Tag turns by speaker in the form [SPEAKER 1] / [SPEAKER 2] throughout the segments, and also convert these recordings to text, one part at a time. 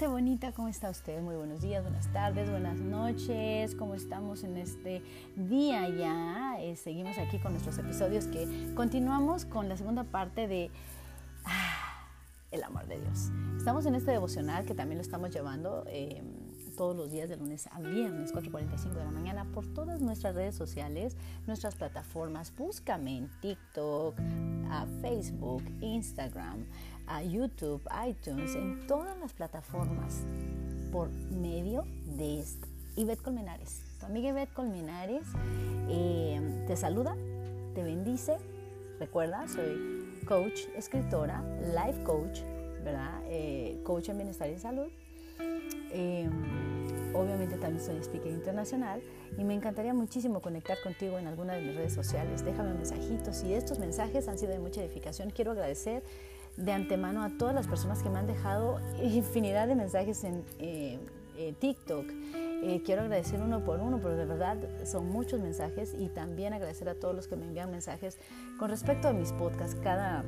[SPEAKER 1] gente bonita, ¿cómo está usted? Muy buenos días, buenas tardes, buenas noches. ¿Cómo estamos en este día ya? Eh, seguimos aquí con nuestros episodios que continuamos con la segunda parte de ah, el amor de Dios. Estamos en este devocional que también lo estamos llevando eh, todos los días de lunes a viernes, 4.45 de la mañana, por todas nuestras redes sociales, nuestras plataformas. Búscame en TikTok, Facebook, Instagram, a YouTube, iTunes, en todas las plataformas por medio de esto. Ivette Colmenares, tu amiga Ivette Colmenares eh, te saluda, te bendice. Recuerda, soy coach, escritora, life coach, ¿verdad? Eh, coach en bienestar y salud. Eh, obviamente también soy speaker internacional y me encantaría muchísimo conectar contigo en alguna de mis redes sociales. Déjame mensajitos y estos mensajes han sido de mucha edificación. Quiero agradecer de antemano a todas las personas que me han dejado infinidad de mensajes en eh, eh, TikTok. Eh, quiero agradecer uno por uno, pero de verdad son muchos mensajes y también agradecer a todos los que me envían mensajes con respecto a mis podcasts. Cada,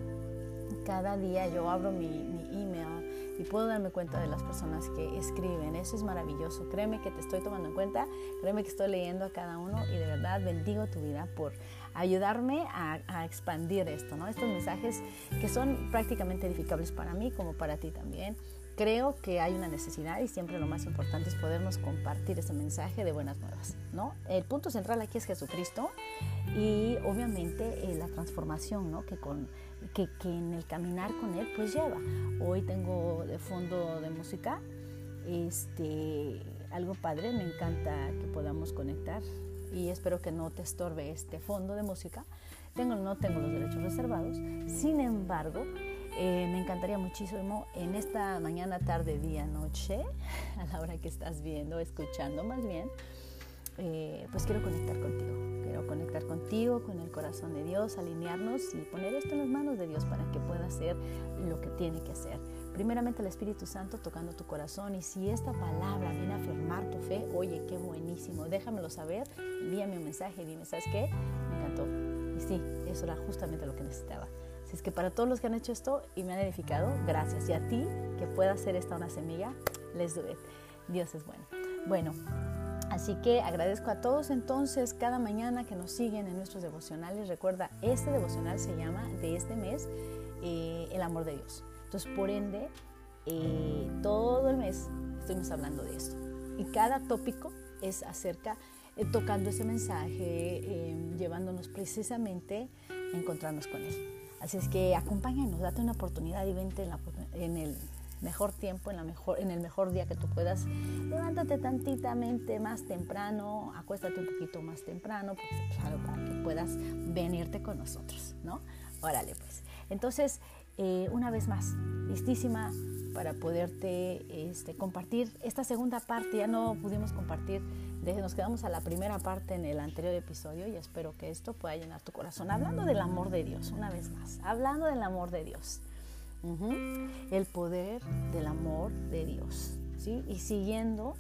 [SPEAKER 1] cada día yo abro mi, mi email y puedo darme cuenta de las personas que escriben. Eso es maravilloso. Créeme que te estoy tomando en cuenta, créeme que estoy leyendo a cada uno y de verdad bendigo tu vida por ayudarme a, a expandir esto, ¿no? Estos mensajes que son prácticamente edificables para mí como para ti también. Creo que hay una necesidad y siempre lo más importante es podernos compartir ese mensaje de buenas nuevas, ¿no? El punto central aquí es Jesucristo y obviamente eh, la transformación, ¿no? Que, con, que, que en el caminar con Él pues lleva. Hoy tengo de fondo de música este, algo padre, me encanta que podamos conectar y espero que no te estorbe este fondo de música. Tengo, no tengo los derechos reservados, sin embargo, eh, me encantaría muchísimo en esta mañana, tarde, día, noche, a la hora que estás viendo, escuchando más bien, eh, pues quiero conectar contigo. Quiero conectar contigo, con el corazón de Dios, alinearnos y poner esto en las manos de Dios para que pueda hacer lo que tiene que hacer. Primeramente el Espíritu Santo tocando tu corazón y si esta palabra viene a afirmar tu fe, oye, qué buenísimo, déjamelo saber, envíame un mensaje, dime, ¿sabes qué? Me encantó. Y sí, eso era justamente lo que necesitaba. Así es que para todos los que han hecho esto y me han edificado, gracias. Y a ti, que pueda hacer esta una semilla, les do Dios es bueno. Bueno, así que agradezco a todos entonces cada mañana que nos siguen en nuestros devocionales. Recuerda, este devocional se llama de este mes eh, El amor de Dios. Entonces, por ende, eh, todo el mes estuvimos hablando de esto. Y cada tópico es acerca, eh, tocando ese mensaje, llevándonos precisamente a encontrarnos con Él. Así es que acompáñanos, date una oportunidad y vente en, el mejor tiempo, en, la mejor, en el mejor día que tú puedas. Levántate tantitamente más temprano, acuéstate un poquito más temprano, pues, claro, para que puedas venirte con nosotros, ¿no? Órale, pues. Entonces, eh, una vez más, listísima para poderte este, compartir esta segunda parte. Ya no pudimos compartir nos quedamos a la primera parte en el anterior episodio y espero que esto pueda llenar tu corazón. Hablando del amor de Dios, una vez más, hablando del amor de Dios. El poder del amor de Dios. ¿sí? Y siguiendo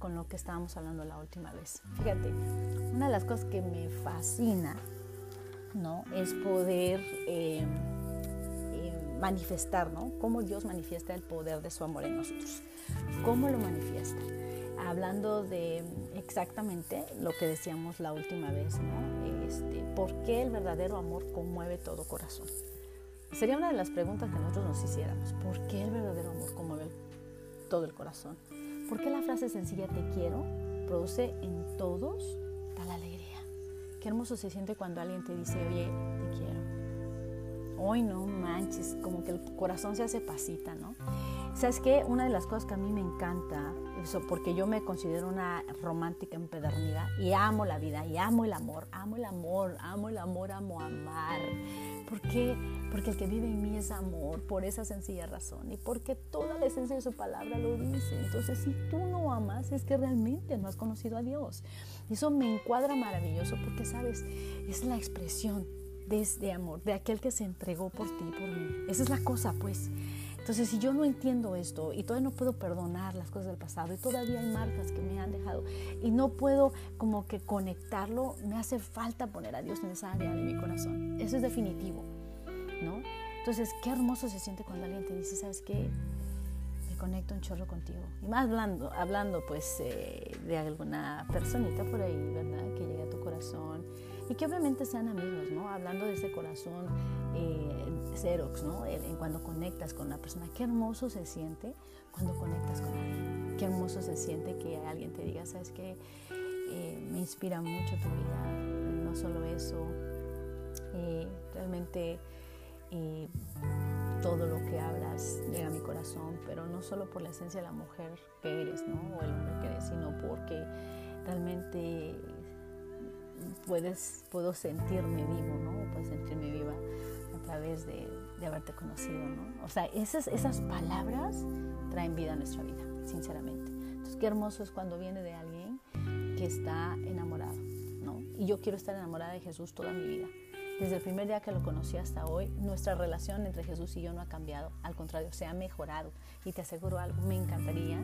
[SPEAKER 1] con lo que estábamos hablando la última vez. Fíjate, una de las cosas que me fascina ¿no? es poder eh, manifestar, ¿no? Cómo Dios manifiesta el poder de su amor en nosotros. ¿Cómo lo manifiesta? hablando de exactamente lo que decíamos la última vez, ¿no? Este, ¿Por qué el verdadero amor conmueve todo corazón? Sería una de las preguntas que nosotros nos hiciéramos. ¿Por qué el verdadero amor conmueve todo el corazón? ¿Por qué la frase sencilla te quiero produce en todos tal alegría? Qué hermoso se siente cuando alguien te dice, oye, te quiero. Hoy no manches, como que el corazón se hace pasita, ¿no? ¿Sabes qué? Una de las cosas que a mí me encanta porque yo me considero una romántica empedernida y amo la vida y amo el amor, amo el amor, amo el amor, amo amar. ¿Por qué? Porque el que vive en mí es amor, por esa sencilla razón y porque toda la esencia de su palabra lo dice. Entonces, si tú no amas, es que realmente no has conocido a Dios. Eso me encuadra maravilloso porque, sabes, es la expresión de este amor, de aquel que se entregó por ti, por mí. Esa es la cosa, pues. Entonces, si yo no entiendo esto y todavía no puedo perdonar las cosas del pasado y todavía hay marcas que me han dejado y no puedo como que conectarlo, me hace falta poner a Dios en esa área de mi corazón. Eso es definitivo, ¿no? Entonces, qué hermoso se siente cuando alguien te dice, ¿sabes qué? Me conecta un chorro contigo. Y más hablando, hablando pues eh, de alguna personita por ahí, ¿verdad? Que llegue a tu corazón y que obviamente sean amigos, ¿no? Hablando de ese corazón eh, Xerox, ¿no? Cuando conectas con una persona, qué hermoso se siente cuando conectas con alguien. Qué hermoso se siente que alguien te diga, sabes que eh, me inspira mucho tu vida, no solo eso, eh, realmente eh, todo lo que hablas llega a mi corazón, pero no solo por la esencia de la mujer que eres, ¿no? O el hombre que eres, sino porque realmente puedes, puedo sentirme vivo, ¿no? Puedo sentirme viva a través de, de haberte conocido, ¿no? O sea, esas, esas palabras traen vida a nuestra vida, sinceramente. Entonces, qué hermoso es cuando viene de alguien que está enamorado, ¿no? Y yo quiero estar enamorada de Jesús toda mi vida. Desde el primer día que lo conocí hasta hoy, nuestra relación entre Jesús y yo no ha cambiado, al contrario, se ha mejorado. Y te aseguro algo, me encantaría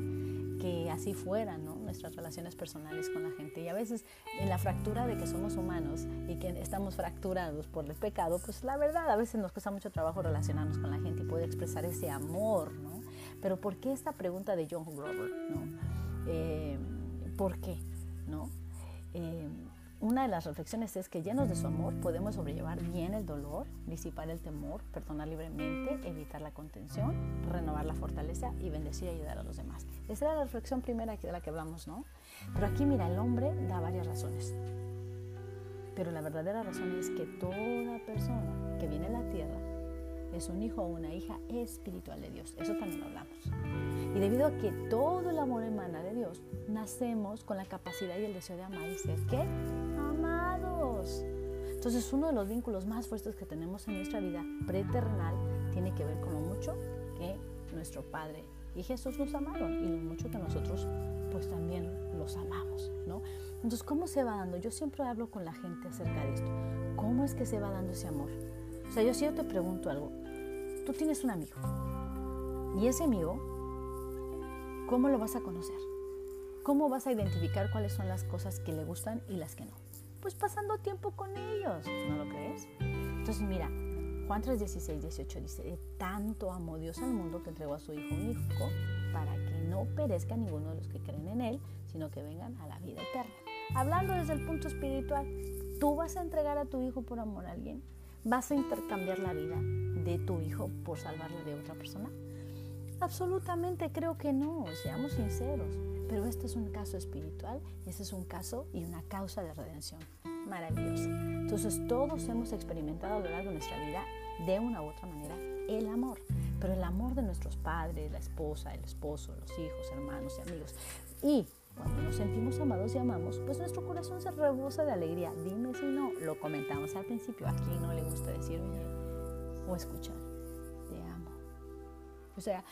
[SPEAKER 1] que así fueran ¿no? nuestras relaciones personales con la gente. Y a veces en la fractura de que somos humanos y que estamos fracturados por el pecado, pues la verdad a veces nos cuesta mucho trabajo relacionarnos con la gente y poder expresar ese amor, ¿no? Pero ¿por qué esta pregunta de John Grover, ¿no? Eh, ¿Por qué? ¿no? Eh, una de las reflexiones es que llenos de su amor podemos sobrellevar bien el dolor, disipar el temor, perdonar libremente, evitar la contención, renovar la fortaleza y bendecir y ayudar a los demás. Esa era la reflexión primera de la que hablamos, ¿no? Pero aquí, mira, el hombre da varias razones. Pero la verdadera razón es que toda persona que viene a la tierra es un hijo o una hija espiritual de Dios. Eso también lo hablamos. Y debido a que todo el amor emana de Dios, nacemos con la capacidad y el deseo de amar y ser ¿qué? amados. Entonces uno de los vínculos más fuertes que tenemos en nuestra vida preterrenal tiene que ver con lo mucho que nuestro Padre y Jesús nos amaron y lo mucho que nosotros pues también los amamos, ¿no? Entonces, ¿cómo se va dando? Yo siempre hablo con la gente acerca de esto. ¿Cómo es que se va dando ese amor? O sea, yo si yo te pregunto algo, tú tienes un amigo y ese amigo, ¿cómo lo vas a conocer? ¿Cómo vas a identificar cuáles son las cosas que le gustan y las que no? Pues pasando tiempo con ellos, ¿no lo crees? Entonces mira, Juan 3, 16, 18 dice, tanto amó Dios al mundo que entregó a su Hijo único para que no perezca ninguno de los que creen en Él, sino que vengan a la vida eterna. Hablando desde el punto espiritual, ¿tú vas a entregar a tu hijo por amor a alguien? ¿Vas a intercambiar la vida de tu hijo por salvarla de otra persona? Absolutamente creo que no, seamos sinceros. Pero este es un caso espiritual, este es un caso y una causa de redención. Maravillosa. Entonces todos hemos experimentado a lo largo de nuestra vida, de una u otra manera, el amor. Pero el amor de nuestros padres, la esposa, el esposo, los hijos, hermanos y amigos. Y cuando nos sentimos amados y amamos, pues nuestro corazón se rebosa de alegría. Dime si no, lo comentamos al principio. ¿A quién no le gusta decir o escuchar? O sea,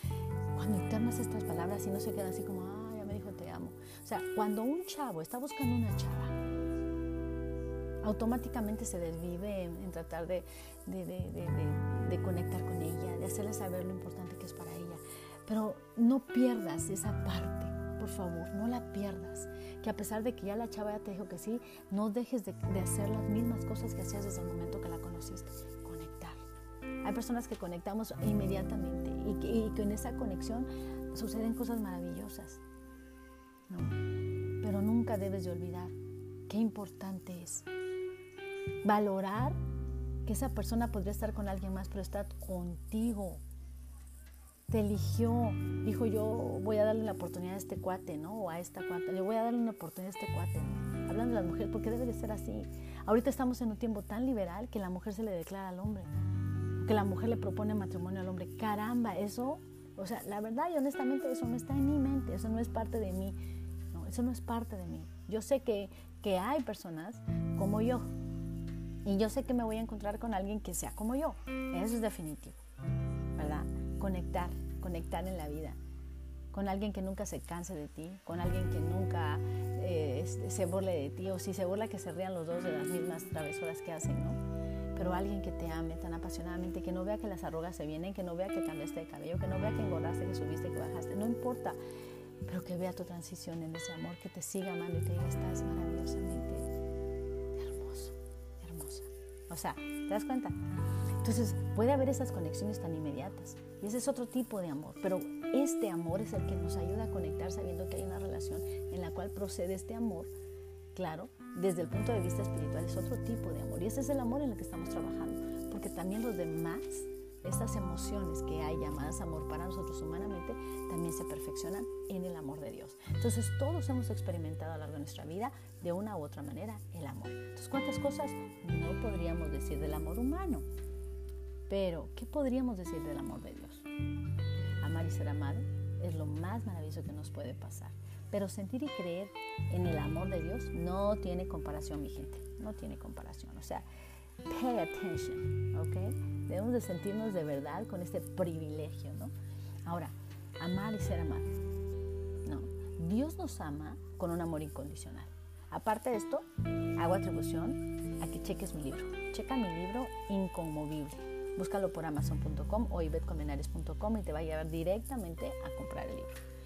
[SPEAKER 1] cuando internas estas palabras y no se queda así como, ah, ya me dijo te amo. O sea, cuando un chavo está buscando una chava, automáticamente se desvive en, tratar de, de, de, conectar con ella, de hacerle saber lo importante que es para ella. Pero no pierdas esa parte por favor, no la pierdas. Que a pesar de que ya la chava ya te dijo que sí, no dejes de, hacer las mismas cosas que hacías desde el momento que la conociste. Conectar. Hay personas que conectamos inmediatamente y que, y que en esa conexión suceden cosas maravillosas. ¿no? Pero nunca debes de olvidar qué importante es valorar que esa persona podría estar con alguien más, pero está contigo te eligió, dijo yo voy a darle la oportunidad a este cuate, ¿no? O a esta cuate, le voy a darle una oportunidad a este cuate. Hablando de la mujer, porque debe de ser así. Ahorita estamos en un tiempo tan liberal que la mujer se le declara al hombre, que la mujer le propone matrimonio al hombre. Caramba, eso, o sea, la verdad y honestamente eso no está en mi mente, eso no es parte de mí, no, eso no es parte de mí. Yo sé que, que hay personas como yo y yo sé que me voy a encontrar con alguien que sea como yo, eso es definitivo, ¿verdad? conectar, conectar en la vida, con alguien que nunca se canse de ti, con alguien que nunca eh, se burle de ti, o si se burla que se rían los dos de las mismas travesuras que hacen, ¿no? Pero alguien que te ame tan apasionadamente, que no vea que las arrugas se vienen, que no vea que cambiaste de cabello, que no vea que engordaste, que subiste, que bajaste, no importa, pero que vea tu transición en ese amor, que te siga amando y te diga, estás maravillosamente hermoso, hermosa. O sea, ¿te das cuenta? Entonces puede haber esas conexiones tan inmediatas. Y ese es otro tipo de amor. Pero este amor es el que nos ayuda a conectar sabiendo que hay una relación en la cual procede este amor. Claro, desde el punto de vista espiritual es otro tipo de amor y ese es el amor en el que estamos trabajando, porque también los demás, estas emociones que hay llamadas amor para nosotros humanamente, también se perfeccionan en el amor de Dios. Entonces todos hemos experimentado a lo largo de nuestra vida de una u otra manera el amor. Entonces, ¿cuántas cosas no podríamos decir del amor humano? Pero, ¿qué podríamos decir del amor de Dios? Amar y ser amado es lo más maravilloso que nos puede pasar. Pero sentir y creer en el amor de Dios no tiene comparación, mi gente. No tiene comparación. O sea, pay attention, ¿ok? Debemos de sentirnos de verdad con este privilegio, ¿no? Ahora, amar y ser amado. No, Dios nos ama con un amor incondicional. Aparte de esto, hago atribución a que cheques mi libro. Checa mi libro Inconmovible Búscalo por amazon.com o ibetcolmenares.com y te va a llevar directamente a comprar el libro.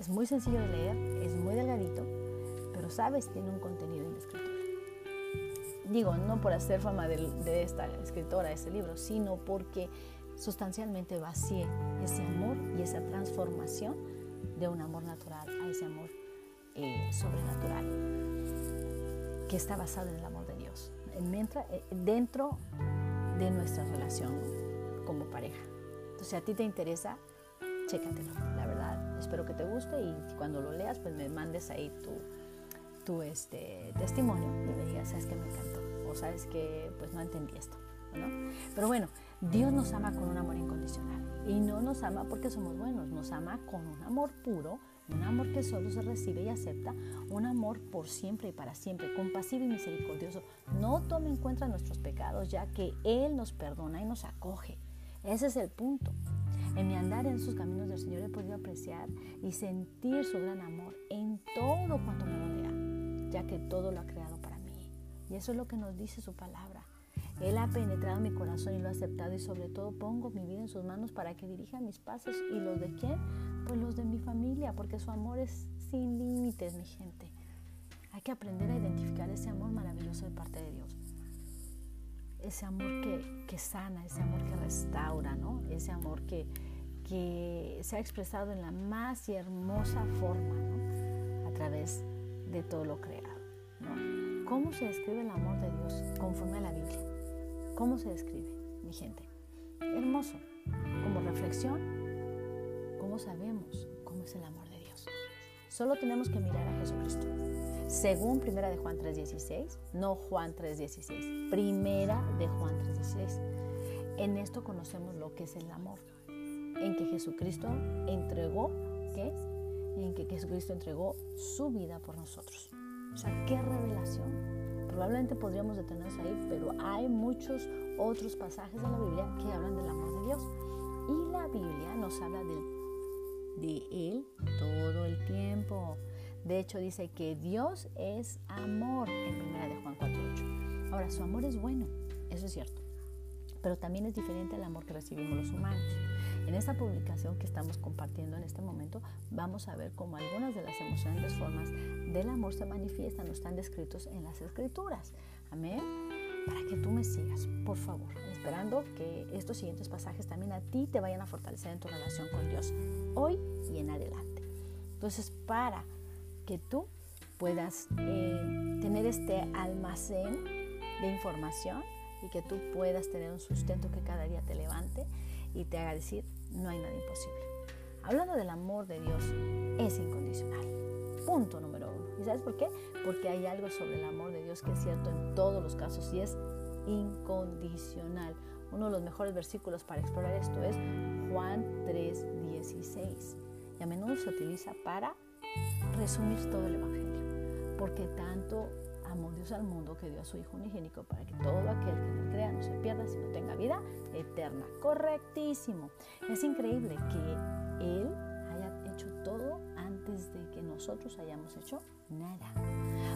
[SPEAKER 1] Es muy sencillo de leer, es muy delgadito, pero sabes, tiene un contenido indescriptible. Digo, no por hacer fama de, esta escritora, ese libro, sino porque sustancialmente vacíe ese amor y esa transformación de un amor natural a ese amor eh, sobrenatural que está basado en el amor de Dios. Mientras, eh, dentro de nuestra relación como pareja. Entonces, si a ti te interesa, chécatelo. La espero que te guste y cuando lo leas, pues me mandes ahí tu, tu este, testimonio y me digas, sabes que me encantó o sabes que pues no entendí esto. ¿no? Pero bueno, Dios nos ama con un amor incondicional y no nos ama porque somos buenos, nos ama con un amor puro, un amor que solo se recibe y acepta, un amor por siempre y para siempre, compasivo y misericordioso. No tome en cuenta nuestros pecados, ya que Él nos perdona y nos acoge. Ese es el punto. En mi andar en sus caminos del Señor he podido apreciar y sentir su gran amor en todo cuanto me rodea, ya que todo lo ha creado para mí. Y eso es lo que nos dice su palabra. Él ha penetrado mi corazón y lo ha aceptado y sobre todo pongo mi vida en sus manos para que dirija mis pasos y los de quién? Pues los de mi familia, porque su amor es sin límites, mi gente. Hay que aprender a identificar ese amor maravilloso de parte de Dios. Ese amor que, sana, ese amor que restaura, ¿no? Ese amor que, que se ha expresado en la más hermosa forma, ¿no? A través de todo lo creado, ¿no? ¿Cómo se describe el amor de Dios conforme a la Biblia? ¿Cómo se describe, mi gente? Hermoso. Como reflexión, ¿cómo sabemos cómo es el amor de Dios? Solo tenemos que mirar a Jesucristo. Según Primera de Juan 3:16, no Juan 3:16, Primera de Juan 3:16. En esto conocemos lo que es el amor, en que Jesucristo entregó, ¿qué? En que Jesucristo entregó su vida por nosotros. O sea, qué revelación Probablemente podríamos detenernos ahí, pero hay muchos otros pasajes de la Biblia que hablan del amor de Dios. Y la Biblia nos habla de, de Él todo el tiempo. De hecho, dice que Dios es amor en 1 de Juan 4.8. Ahora, su amor es bueno, eso es cierto, pero también es diferente al amor que recibimos los humanos. En esta publicación que estamos compartiendo en este momento, vamos a ver cómo algunas de las emocionantes formas del amor se manifiestan o están descritos en las escrituras. Amén. Para que tú me sigas, por favor, esperando que estos siguientes pasajes también a ti te vayan a fortalecer en tu relación con Dios, hoy y en adelante. Entonces, para que tú puedas eh, tener este almacén de información y que tú puedas tener un sustento que cada día te levante, y te haga decir, no hay nada imposible. Hablando del amor de Dios, es incondicional. Punto número uno. ¿Y sabes por qué? Porque hay algo sobre el amor de Dios que es cierto en todos los casos y es incondicional. Uno de los mejores versículos para explorar esto es Juan 3, 16. Y a menudo se utiliza para resumir todo el Evangelio. Porque tanto amó Dios al mundo que dio a su Hijo unigénico para que todo aquel que en crea no se pierda, sino tenga vida eterna. Correctísimo. Es increíble que Él haya hecho todo antes de que nosotros hayamos hecho nada.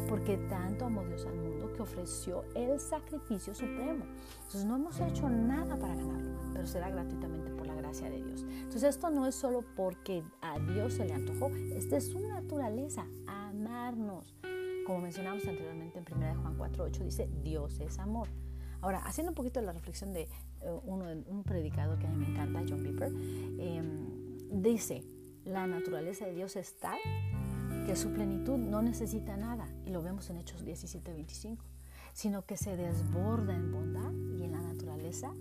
[SPEAKER 1] Porque tanto amó Dios al mundo que ofreció el sacrificio supremo. Entonces no hemos hecho nada para ganarlo, pero será gratuitamente por la gracia de Dios. Entonces esto no es solo porque a Dios se le antojó, esta es su naturaleza, amarnos. Como mencionamos anteriormente en 1 Juan 4.8, dice, Dios es amor. Ahora, haciendo un poquito la reflexión de eh, uno, un predicador que a mí me encanta, John Piper, em, dice, la naturaleza de Dios es tal que su plenitud no necesita nada, y lo vemos en Hechos 17, 25, sino que se desborda en bondad y en la naturaleza,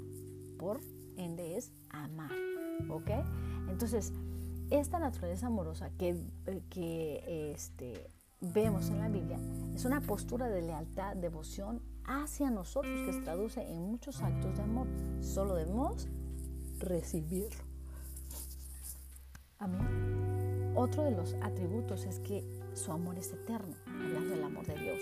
[SPEAKER 1] por ende es amar. ¿Ok? Entonces, esta naturaleza amorosa que, que este, vemos en la Biblia es una postura de lealtad, devoción hacia nosotros que se traduce en muchos actos de amor. Solo debemos recibirlo. Amén. Otro de los atributos es que su amor es eterno, hablando del amor de Dios.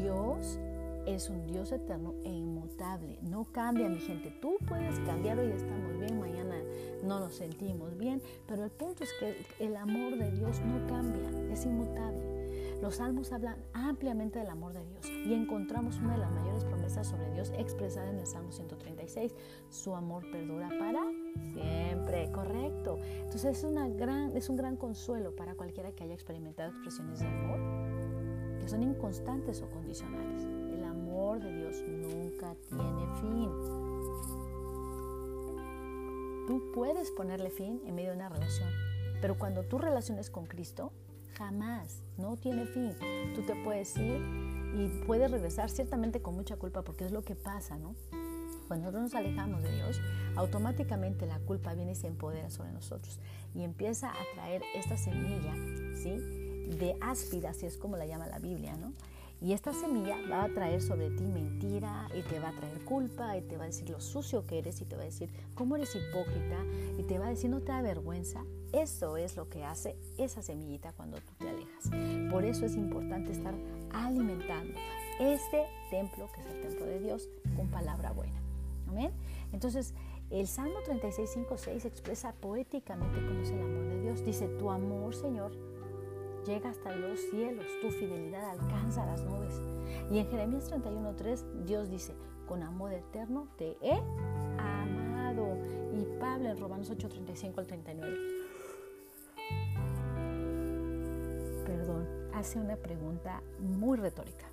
[SPEAKER 1] Dios es un Dios eterno e inmutable. No cambia, mi gente. Tú puedes cambiar, hoy estamos bien, mañana no nos sentimos bien, pero el punto es que el amor de Dios no cambia, es inmutable. Los salmos hablan ampliamente del amor de Dios y encontramos una de las mayores promesas sobre Dios expresada en el Salmo 136. Su amor perdura para siempre, correcto. Entonces es, una gran, es un gran consuelo para cualquiera que haya experimentado expresiones de amor que son inconstantes o condicionales. Amor de Dios nunca tiene fin. Tú puedes ponerle fin en medio de una relación, pero cuando tú relaciones con Cristo, jamás, no tiene fin. Tú te puedes ir y puedes regresar ciertamente con mucha culpa porque es lo que pasa, ¿no? Cuando nosotros nos alejamos de Dios, automáticamente la culpa viene y se empodera sobre nosotros y empieza a traer esta semilla, ¿sí? De áspida, así es como la llama la Biblia, ¿no? Y esta semilla va a traer sobre ti mentira y te va a traer culpa y te va a decir lo sucio que eres y te va a decir cómo eres hipócrita y te va a decir no te da vergüenza. Eso es lo que hace esa semillita cuando tú te alejas. Por eso es importante estar alimentando este templo, que es el templo de Dios, con palabra buena. Amén. Entonces, el Salmo 36, 5, 6 expresa poéticamente cómo es el amor de Dios. Dice, tu amor, Señor, llega hasta los cielos, tu fidelidad alcanza las nubes. Y en Jeremías 31.3 Dios dice, con amor eterno te he amado. Y Pablo en Romanos 8.35 al 39. Perdón, hace una pregunta muy retórica.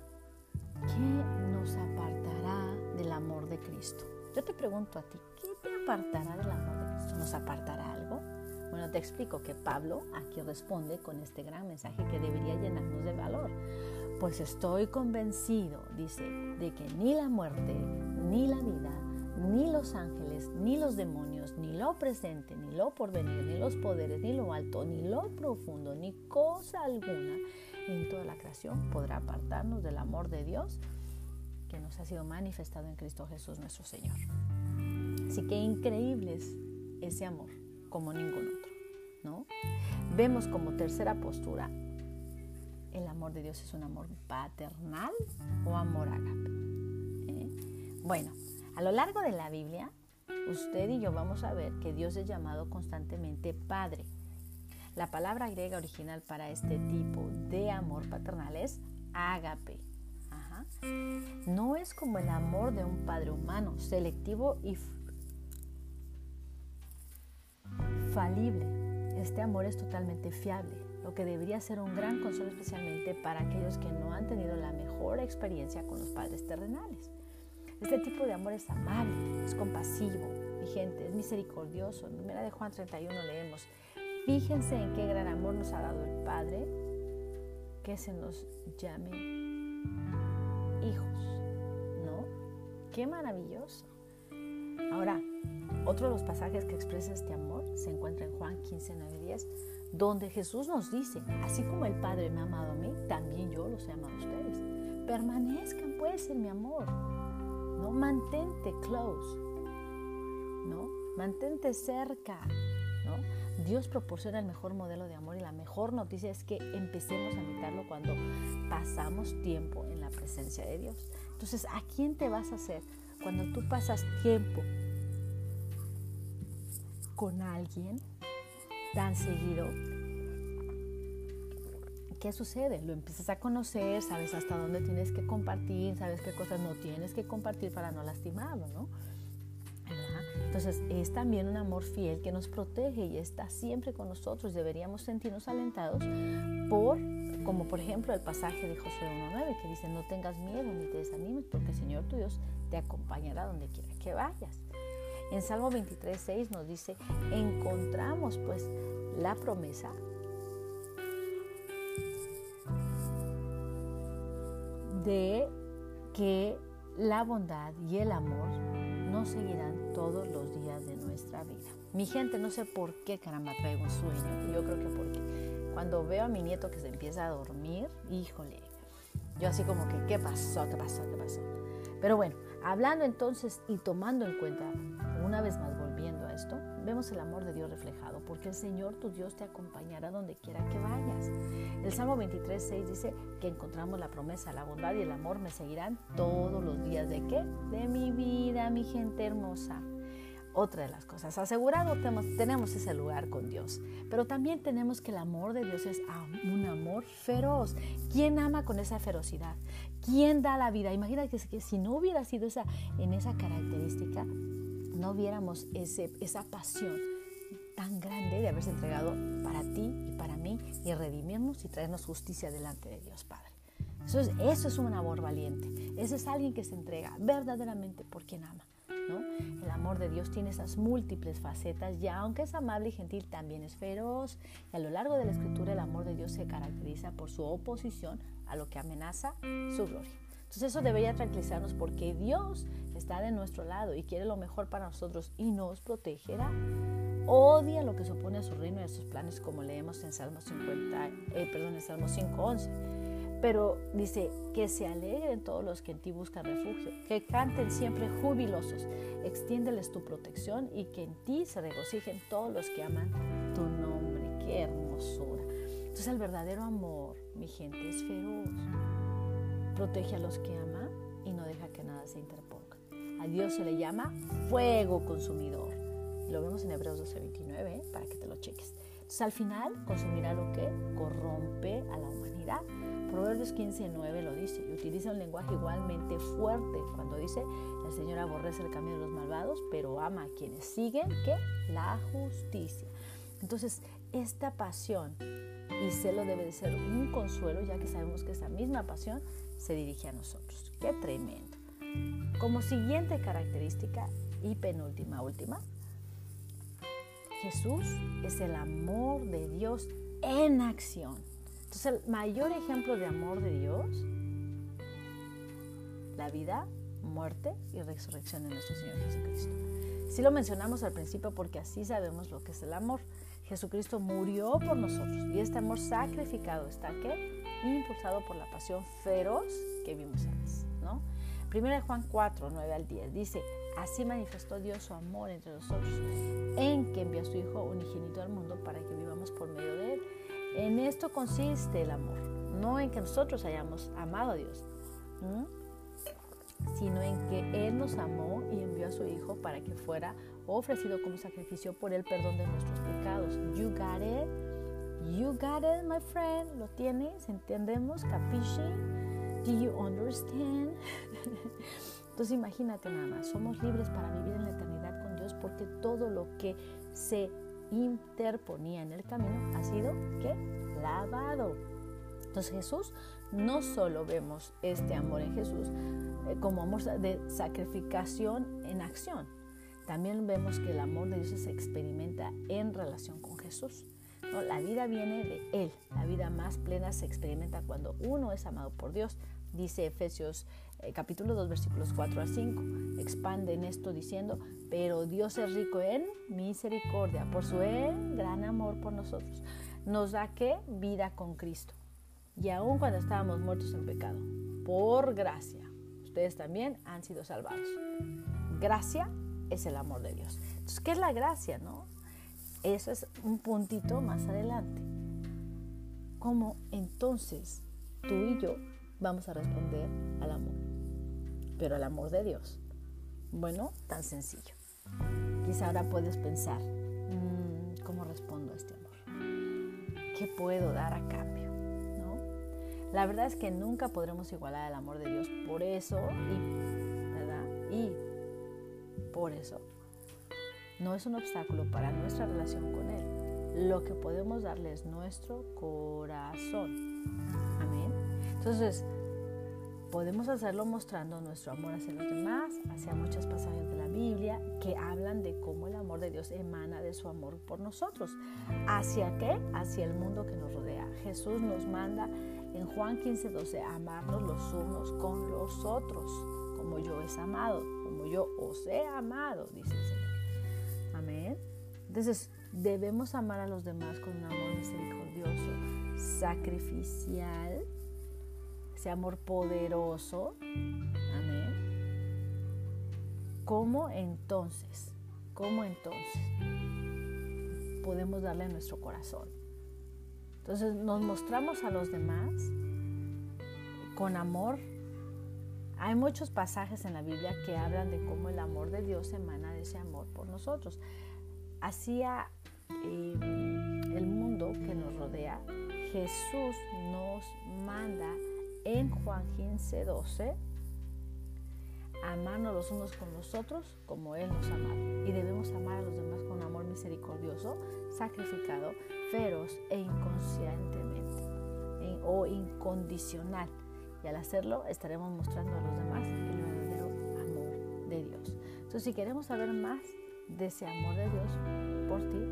[SPEAKER 1] ¿Qué nos apartará del amor de Cristo? Yo te pregunto a ti, ¿qué te apartará del amor de Cristo? ¿Nos apartará algo? Bueno, te explico que Pablo aquí responde con este gran mensaje que debería llenarnos de valor. Pues estoy convencido, dice, de que ni la muerte, ni la vida, ni los ángeles, ni los demonios, ni lo presente, ni lo porvenir, ni los poderes, ni lo alto, ni lo profundo, ni cosa alguna en toda la creación podrá apartarnos del amor de Dios que nos ha sido manifestado en Cristo Jesús nuestro Señor. Así que increíble es ese amor como ningún otro, ¿no? Vemos como tercera postura, el amor de Dios es un amor paternal o amor ágape. ¿eh? Bueno, a lo largo de la Biblia, usted y yo vamos a ver que Dios es llamado constantemente Padre. La palabra griega original para este tipo de amor paternal es ágape. No es como el amor de un padre humano, selectivo y falible. Este amor es totalmente fiable, lo que debería ser un gran consuelo especialmente para aquellos que no han tenido la mejor experiencia con los padres terrenales. Este tipo de amor es amable, es compasivo, vigente, es misericordioso. En 1 de Juan 31 leemos, fíjense en qué gran amor nos ha dado el Padre, que se nos llame hijos, ¿no? Qué maravilloso. Ahora, otro de los pasajes que expresa este amor se encuentra en Juan 15, 9 10, donde Jesús nos dice, así como el Padre me ha amado a mí, también yo los he amado a ustedes. Permanezcan pues en mi amor. ¿no? Mantente close, ¿no? Mantente cerca, ¿no? Dios proporciona el mejor modelo de amor y la mejor noticia es que empecemos a imitarlo cuando pasamos tiempo en la presencia de Dios. Entonces, ¿a quién te vas a hacer cuando tú pasas tiempo con alguien tan seguido, ¿qué sucede? Lo empiezas a conocer, sabes hasta dónde tienes que compartir, sabes qué cosas no tienes que compartir para no lastimarlo, ¿no? Entonces es también un amor fiel que nos protege y está siempre con nosotros. Deberíamos sentirnos alentados por, como por ejemplo el pasaje de Josué 1.9 que dice, no tengas miedo ni te desanimes porque el Señor tu Dios te acompañará donde quiera que vayas. En Salmo 23, 6 nos dice, encontramos pues la promesa de que la bondad y el amor nos seguirán todos los días de nuestra vida. Mi gente, no sé por qué caramba traigo un sueño. Yo creo que porque cuando veo a mi nieto que se empieza a dormir, híjole, yo así como que, ¿qué pasó? ¿Qué pasó? ¿Qué pasó? Pero bueno, hablando entonces y tomando en cuenta, una vez más volviendo a esto, vemos el amor de Dios reflejado, porque el Señor tu Dios te acompañará donde quiera que vayas. El Salmo 23, 6 dice que encontramos la promesa, la bondad y el amor me seguirán todos los días de qué? De mi vida, mi gente hermosa. Otra de las cosas, asegurado tenemos, ese lugar con Dios, pero también tenemos que el amor de Dios es un amor feroz. ¿Quién ama con esa ferocidad? ¿Quién da la vida? Imagínate que si no hubiera sido esa, en esa característica, no viéramos ese, esa pasión tan grande de haberse entregado para ti y para mí y redimirnos y traernos justicia delante de Dios Padre. Eso es, eso es un amor valiente. Ese es alguien que se entrega verdaderamente por quien ama. ¿no? El amor de Dios tiene esas múltiples facetas y aunque es amable y gentil, también es feroz. Y a lo largo de la escritura el amor de Dios se caracteriza por su oposición a lo que amenaza su gloria. Entonces eso debería tranquilizarnos porque Dios está de nuestro lado y quiere lo mejor para nosotros y nos protegerá. Odia lo que se opone a su reino y a sus planes como leemos en Salmo 50, eh, perdón, en Salmo 5.11. Pero dice que se alegren todos los que en ti buscan refugio, que canten siempre jubilosos, extiéndeles tu protección y que en ti se regocijen todos los que aman tu nombre. Qué hermosura. Entonces el verdadero amor, mi gente, es feroz protege a los que ama y no deja que nada se interponga. A Dios se le llama fuego consumidor. Lo vemos en Hebreos 12:29 ¿eh? para que te lo cheques. Entonces al final consumirá lo que corrompe a la humanidad. Proverbios 15:9 lo dice y utiliza un lenguaje igualmente fuerte cuando dice, el Señor aborrece el camino de los malvados, pero ama a quienes siguen que la justicia. Entonces, esta pasión y celo debe de ser un consuelo, ya que sabemos que esa misma pasión se dirige a nosotros. Qué tremendo. Como siguiente característica y penúltima, última, Jesús es el amor de Dios en acción. Entonces, el mayor ejemplo de amor de Dios, la vida, muerte y resurrección de nuestro Señor Jesucristo. Sí lo mencionamos al principio porque así sabemos lo que es el amor. Jesucristo murió por nosotros y este amor sacrificado está que impulsado por la pasión feroz que vimos antes. ¿no? Primera de Juan 4, 9 al 10 dice, así manifestó Dios su amor entre nosotros, en que envió a su Hijo unigénito al mundo para que vivamos por medio de él. En esto consiste el amor, no en que nosotros hayamos amado a Dios, sino en que Él nos amó y envió a su Hijo para que fuera ofrecido como sacrificio por el perdón de nuestros pecados. You got it. You got it, my friend. ¿Lo tienes? ¿Entendemos? ¿Capisci? Do you understand? Entonces imagínate nada más, somos libres para vivir en la eternidad con Dios porque todo lo que se interponía en el camino ha sido ¿qué? lavado. Entonces Jesús, no solo vemos este amor en Jesús eh, como amor de sacrificación en acción, también vemos que el amor de Dios se experimenta en relación con Jesús. La vida viene de Él. La vida más plena se experimenta cuando uno es amado por Dios. Dice Efesios eh, capítulo 2 versículos 4 a 5. Expande en esto diciendo, pero Dios es rico en misericordia por su gran amor por nosotros. Nos da que vida con Cristo. Y aun cuando estábamos muertos en pecado, por gracia, ustedes también han sido salvados. Gracia es el amor de Dios. Entonces, ¿qué es la gracia, no? Eso es un puntito más adelante. ¿Cómo entonces tú y yo vamos a responder al amor? Pero al amor de Dios. Bueno, tan sencillo. Quizá ahora puedes pensar, mm, ¿cómo respondo a este amor? ¿Qué puedo dar a cambio? ¿No? La verdad es que nunca podremos igualar al amor de Dios. Por eso, ¿verdad? Y por eso no es un obstáculo para nuestra relación con Él. Lo que podemos darle es nuestro corazón. Amén. Entonces, Podemos hacerlo mostrando nuestro amor hacia los demás, hacia muchos pasajes de la Biblia que hablan de cómo el amor de Dios emana de su amor por nosotros. ¿Hacia qué? Hacia el mundo que nos rodea. Jesús nos manda en Juan 15, 12 a amarnos los unos con los otros, como yo es amado, como yo os he amado, dice el Señor. Entonces, debemos amar a los demás con un amor misericordioso, sacrificial, ese amor poderoso. Amén. ¿Cómo entonces? ¿Cómo entonces podemos darle a nuestro corazón? Entonces nos mostramos a los demás con amor. Hay muchos pasajes en la Biblia que hablan de cómo el amor de Dios emana de ese amor por nosotros. Hacia eh, el mundo que nos rodea, Jesús nos manda en Juan 15, 12, amarnos los unos con los otros como Él nos ama. Y debemos amar a los demás con amor misericordioso, sacrificado, feroz e inconscientemente o incondicional. Y al hacerlo estaremos mostrando a los demás el verdadero amor de Dios. Entonces, si queremos saber más de ese amor de Dios por ti,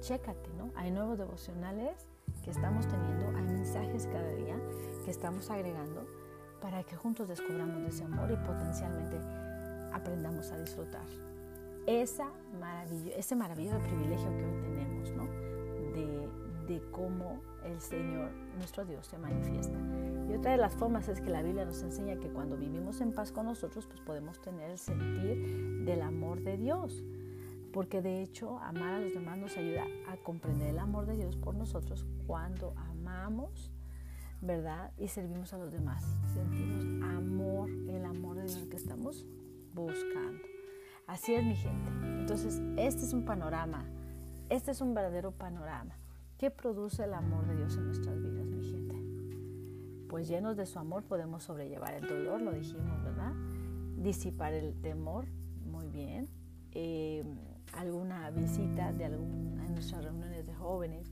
[SPEAKER 1] chécate, ¿no? Hay nuevos devocionales que estamos teniendo, hay mensajes cada día que estamos agregando para que juntos descubramos ese amor y potencialmente aprendamos a disfrutar esa maravilla, ese maravilloso privilegio que hoy tenemos, ¿no? De, de cómo el Señor, nuestro Dios, se manifiesta. Y otra de las formas es que la Biblia nos enseña que cuando vivimos en paz con nosotros, pues podemos tener el sentir del amor de Dios porque de hecho amar a los demás nos ayuda a comprender el amor de Dios por nosotros cuando amamos, ¿verdad? Y servimos a los demás. Sentimos amor, el amor de Dios que estamos buscando. Así es mi gente. Entonces, este es un panorama, este es un verdadero panorama. ¿Qué produce el amor de Dios en nuestras vidas, mi gente? Pues llenos de su amor podemos sobrellevar el dolor, lo dijimos, ¿verdad? Disipar el temor, muy bien. Eh, alguna visita de alguna en nuestras reuniones de jóvenes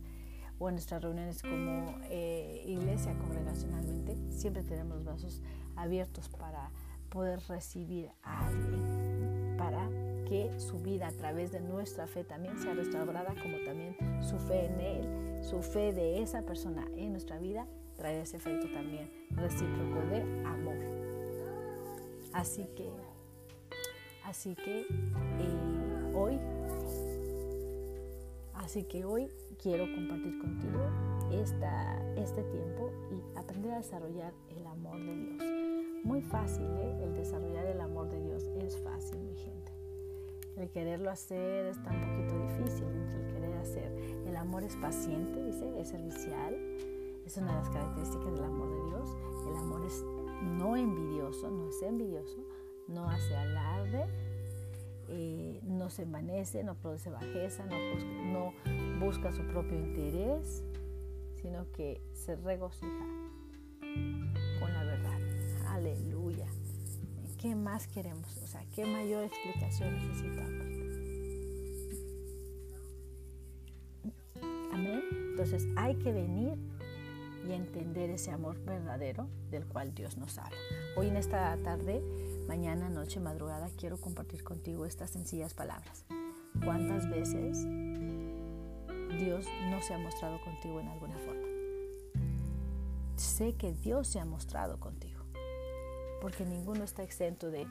[SPEAKER 1] o en nuestras reuniones como eh, iglesia congregacionalmente, siempre tenemos los brazos abiertos para poder recibir a alguien, para que su vida a través de nuestra fe también sea restaurada, como también su fe en Él, su fe de esa persona en nuestra vida trae ese efecto también recíproco de amor. Así que, así que eh, hoy. Así que hoy quiero compartir contigo esta, este tiempo y aprender a desarrollar el amor de Dios. Muy fácil, ¿eh? El desarrollar el amor de Dios es fácil, mi gente. El quererlo hacer está un poquito difícil, el querer hacer. El amor es paciente, dice, es servicial. Es una de las características del amor de Dios. El amor es no envidioso, no es envidioso, no hace alarde, eh, no se envanece, no produce bajeza, no busca, no busca su propio interés, sino que se regocija con la verdad. Aleluya. ¿Qué más queremos? O sea, ¿qué mayor explicación necesitamos? Amén. Entonces hay que venir y entender ese amor verdadero del cual Dios nos habla. Hoy en esta tarde Mañana, noche, madrugada quiero compartir contigo estas sencillas palabras. ¿Cuántas veces Dios no se ha mostrado contigo en alguna forma? Sé que Dios se ha mostrado contigo, porque ninguno está exento de,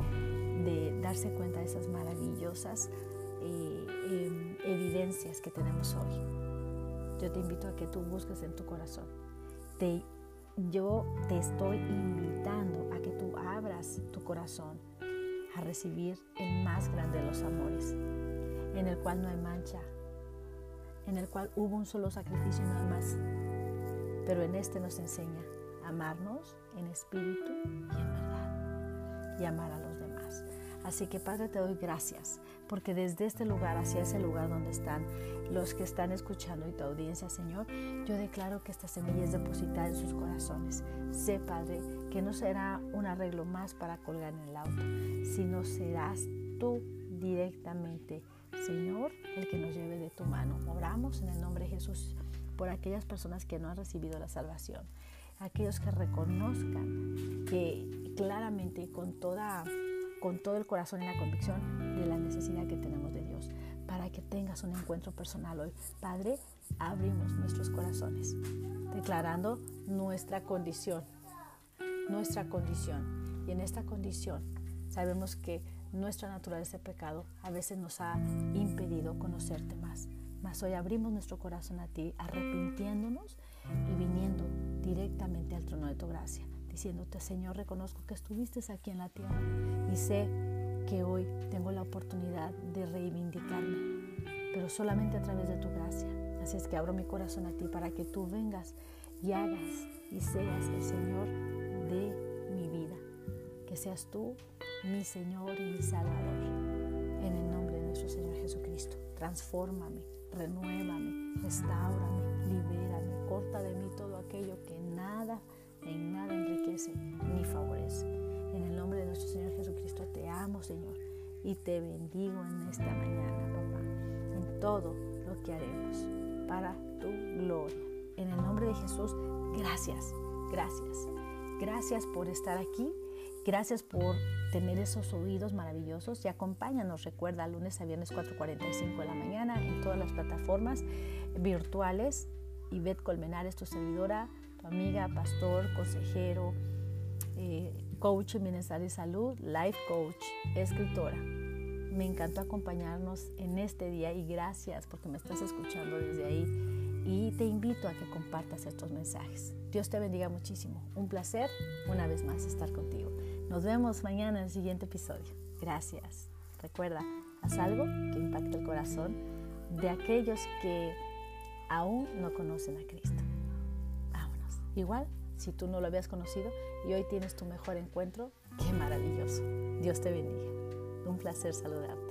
[SPEAKER 1] darse cuenta de esas maravillosas eh, em, evidencias que tenemos hoy. Yo te invito a que tú busques en tu corazón. Yo te estoy invitando a que tú abras tu corazón a recibir el más grande de los amores, en el cual no hay mancha, en el cual hubo un solo sacrificio y no hay más. Pero en este nos enseña a amarnos en espíritu y en verdad y amar a los. Así que Padre, te doy gracias, porque desde este lugar hacia ese lugar donde están los que están escuchando y tu audiencia, Señor, yo declaro que esta semilla es depositada en sus corazones. Sé, Padre, que no será un arreglo más para colgar en el auto, sino serás tú directamente, Señor, el que nos lleve de tu mano. Oramos en el nombre de Jesús por aquellas personas que no han recibido la salvación aquellos que reconozcan que claramente con toda con todo el corazón y la convicción de la necesidad que tenemos de Dios, para que tengas un encuentro personal hoy. Padre, abrimos nuestros corazones, declarando nuestra condición, nuestra condición. Y en esta condición sabemos que nuestra naturaleza de pecado a veces nos ha impedido conocerte más. Mas hoy abrimos nuestro corazón a ti, arrepintiéndonos y viniendo directamente al trono de tu gracia diciéndote, Señor, reconozco que estuviste aquí en la tierra y sé que hoy tengo la oportunidad de reivindicarme, pero solamente a través de tu gracia. Así es que abro mi corazón a ti para que tú vengas y hagas y seas el Señor de mi vida. Que seas tú mi Señor y mi Salvador. En el nombre de nuestro Señor Jesucristo. Transfórmame, renuévame, restaurame, libérame, corta de mí todo aquello que nada en nada enriquece ni favorece. En el nombre de nuestro Señor Jesucristo te amo, Señor, y te bendigo en esta mañana, papá, en todo lo que haremos para tu gloria. En el nombre de Jesús, gracias, gracias. Gracias por estar aquí. Gracias por tener esos oídos maravillosos y acompáñanos, recuerda, lunes a viernes 4.45 de la mañana en todas las plataformas virtuales. Ivette Colmenares, tu servidora, amiga, pastor, consejero, eh, coach en bienestar y salud, life coach, escritora. Me encantó acompañarnos en este día y gracias porque me estás escuchando desde ahí y te invito a que compartas estos mensajes. Dios te bendiga muchísimo. Un placer una vez más estar contigo. Nos vemos mañana en el siguiente episodio. Gracias. Recuerda, haz algo que impacte el corazón de aquellos que aún no conocen a Cristo. Igual, si tú no lo habías conocido y hoy tienes tu mejor encuentro, qué maravilloso. Dios te bendiga. Un placer saludarte.